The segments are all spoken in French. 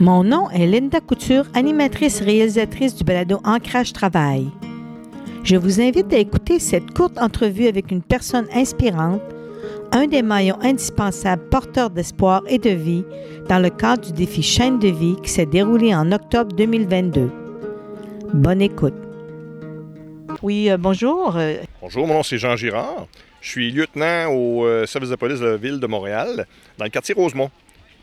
Mon nom est Linda Couture, animatrice réalisatrice du balado Ancrage Travail. Je vous invite à écouter cette courte entrevue avec une personne inspirante, un des maillons indispensables porteurs d'espoir et de vie dans le cadre du défi Chaîne de vie qui s'est déroulé en octobre 2022. Bonne écoute. Oui, euh, bonjour. Bonjour, mon nom c'est Jean Girard. Je suis lieutenant au euh, service de police de la ville de Montréal, dans le quartier Rosemont.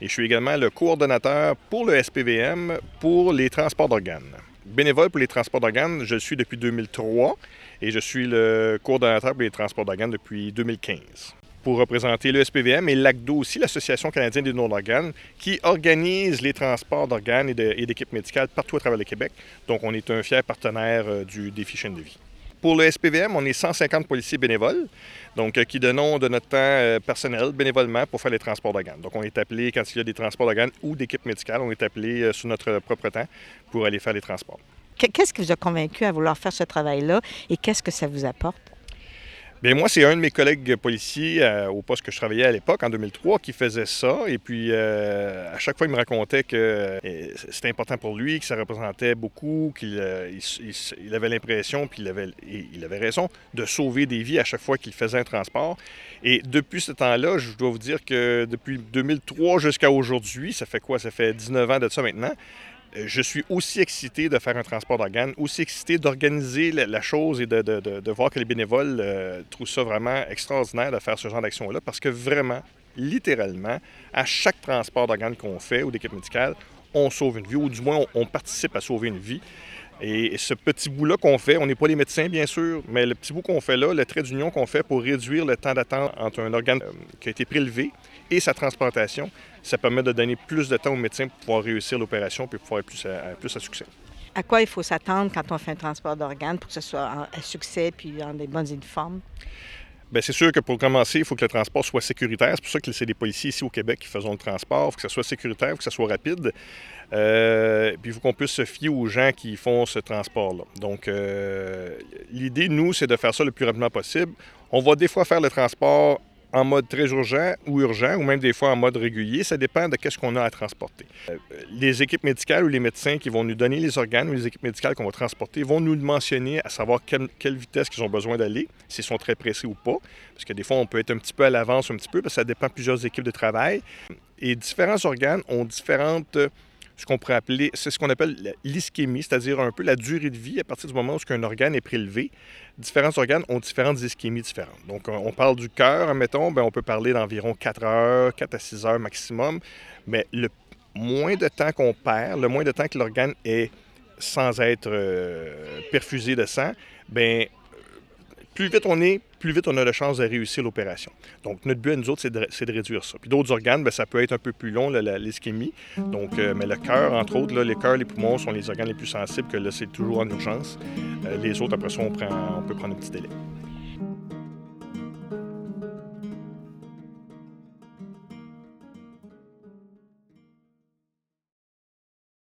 Et je suis également le coordonnateur pour le SPVM pour les transports d'organes. Bénévole pour les transports d'organes, je le suis depuis 2003 et je suis le coordonnateur pour les transports d'organes depuis 2015 pour représenter le SPVM et l'ACDO aussi, l'Association canadienne des dons d'organes, qui organise les transports d'organes et d'équipes médicales partout à travers le Québec. Donc, on est un fier partenaire euh, du défi chaîne de vie. Pour le SPVM, on est 150 policiers bénévoles, donc euh, qui donnons de notre temps euh, personnel bénévolement pour faire les transports d'organes. Donc, on est appelé, quand il y a des transports d'organes ou d'équipes médicales, on est appelé sous notre propre temps pour aller faire les transports. Qu'est-ce qui vous a convaincu à vouloir faire ce travail-là et qu'est-ce que ça vous apporte? Bien, moi, c'est un de mes collègues policiers euh, au poste que je travaillais à l'époque, en 2003, qui faisait ça. Et puis, euh, à chaque fois, il me racontait que euh, c'était important pour lui, que ça représentait beaucoup, qu'il avait l'impression, puis il avait, il avait raison, de sauver des vies à chaque fois qu'il faisait un transport. Et depuis ce temps-là, je dois vous dire que depuis 2003 jusqu'à aujourd'hui, ça fait quoi? Ça fait 19 ans de ça maintenant je suis aussi excité de faire un transport d'organes, aussi excité d'organiser la, chose et de, voir que les bénévoles euh, trouvent ça vraiment extraordinaire de faire ce genre d'action-là parce que vraiment, littéralement, à chaque transport d'organes qu'on fait ou d'équipe médicale, on sauve une vie ou du moins on, participe à sauver une vie. Et ce petit bout-là qu'on fait, on n'est pas les médecins bien sûr, mais le petit bout qu'on fait là, le trait d'union qu'on fait pour réduire le temps d'attente entre un organe euh, qui a été prélevé et sa transplantation, ça permet de donner plus de temps aux médecins pour pouvoir réussir l'opération puis pouvoir être plus à, plus à succès. À quoi il faut s'attendre quand on fait un transport d'organes pour que ce soit à succès puis en des bonnes uniformes? Bien, c'est sûr que pour commencer, il faut que le transport soit sécuritaire. C'est pour ça que c'est des policiers ici au Québec qui faisons le transport. Il faut que ça soit sécuritaire, il faut que ça soit rapide. Euh, puis il faut qu'on puisse se fier aux gens qui font ce transport-là. Donc, euh, l'idée, nous, c'est de faire ça le plus rapidement possible. On va des fois faire le transport en mode très urgent ou urgent, ou même des fois en mode régulier. Ça dépend de ce qu'on a à transporter. Euh, les équipes médicales ou les médecins qui vont nous donner les organes ou les équipes médicales qu'on va transporter vont nous mentionner à savoir quelle, vitesse ils ont besoin d'aller, s'ils sont très pressés ou pas. Parce que des fois, on peut être un petit peu à l'avance, un petit peu, parce que ça dépend de plusieurs équipes de travail. Et différents organes ont différentes ce qu'on pourrait appeler, c'est ce qu'on appelle l'ischémie, c'est-à-dire un peu la durée de vie à partir du moment où un organe est prélevé. Différents organes ont différentes ischémies différentes. Donc, on parle du cœur, admettons, bien, on peut parler d'environ 4 heures, 4 à 6 heures maximum, mais le moins de temps qu'on perd, le moins de temps que l'organe est sans être euh, perfusé de sang, bien, plus vite on est, plus vite on a de chances de réussir l'opération. Donc, notre but à nous autres, c'est de, réduire ça. Puis d'autres organes, bien, ça peut être un peu plus long, l'ischémie. Donc, euh, mais le cœur, entre autres, là, les cœurs, les poumons sont les organes les plus sensibles, que là, c'est toujours en urgence. Euh, les autres, après ça, on, prend, on peut prendre un petit délai.